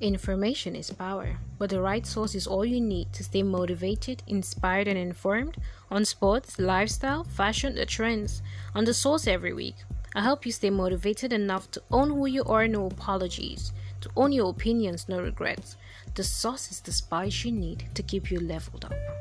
Information is power, but the right source is all you need to stay motivated, inspired, and informed on sports, lifestyle, fashion, the trends. On the source every week, I help you stay motivated enough to own who you are, no apologies, to own your opinions, no regrets. The source is the spice you need to keep you leveled up.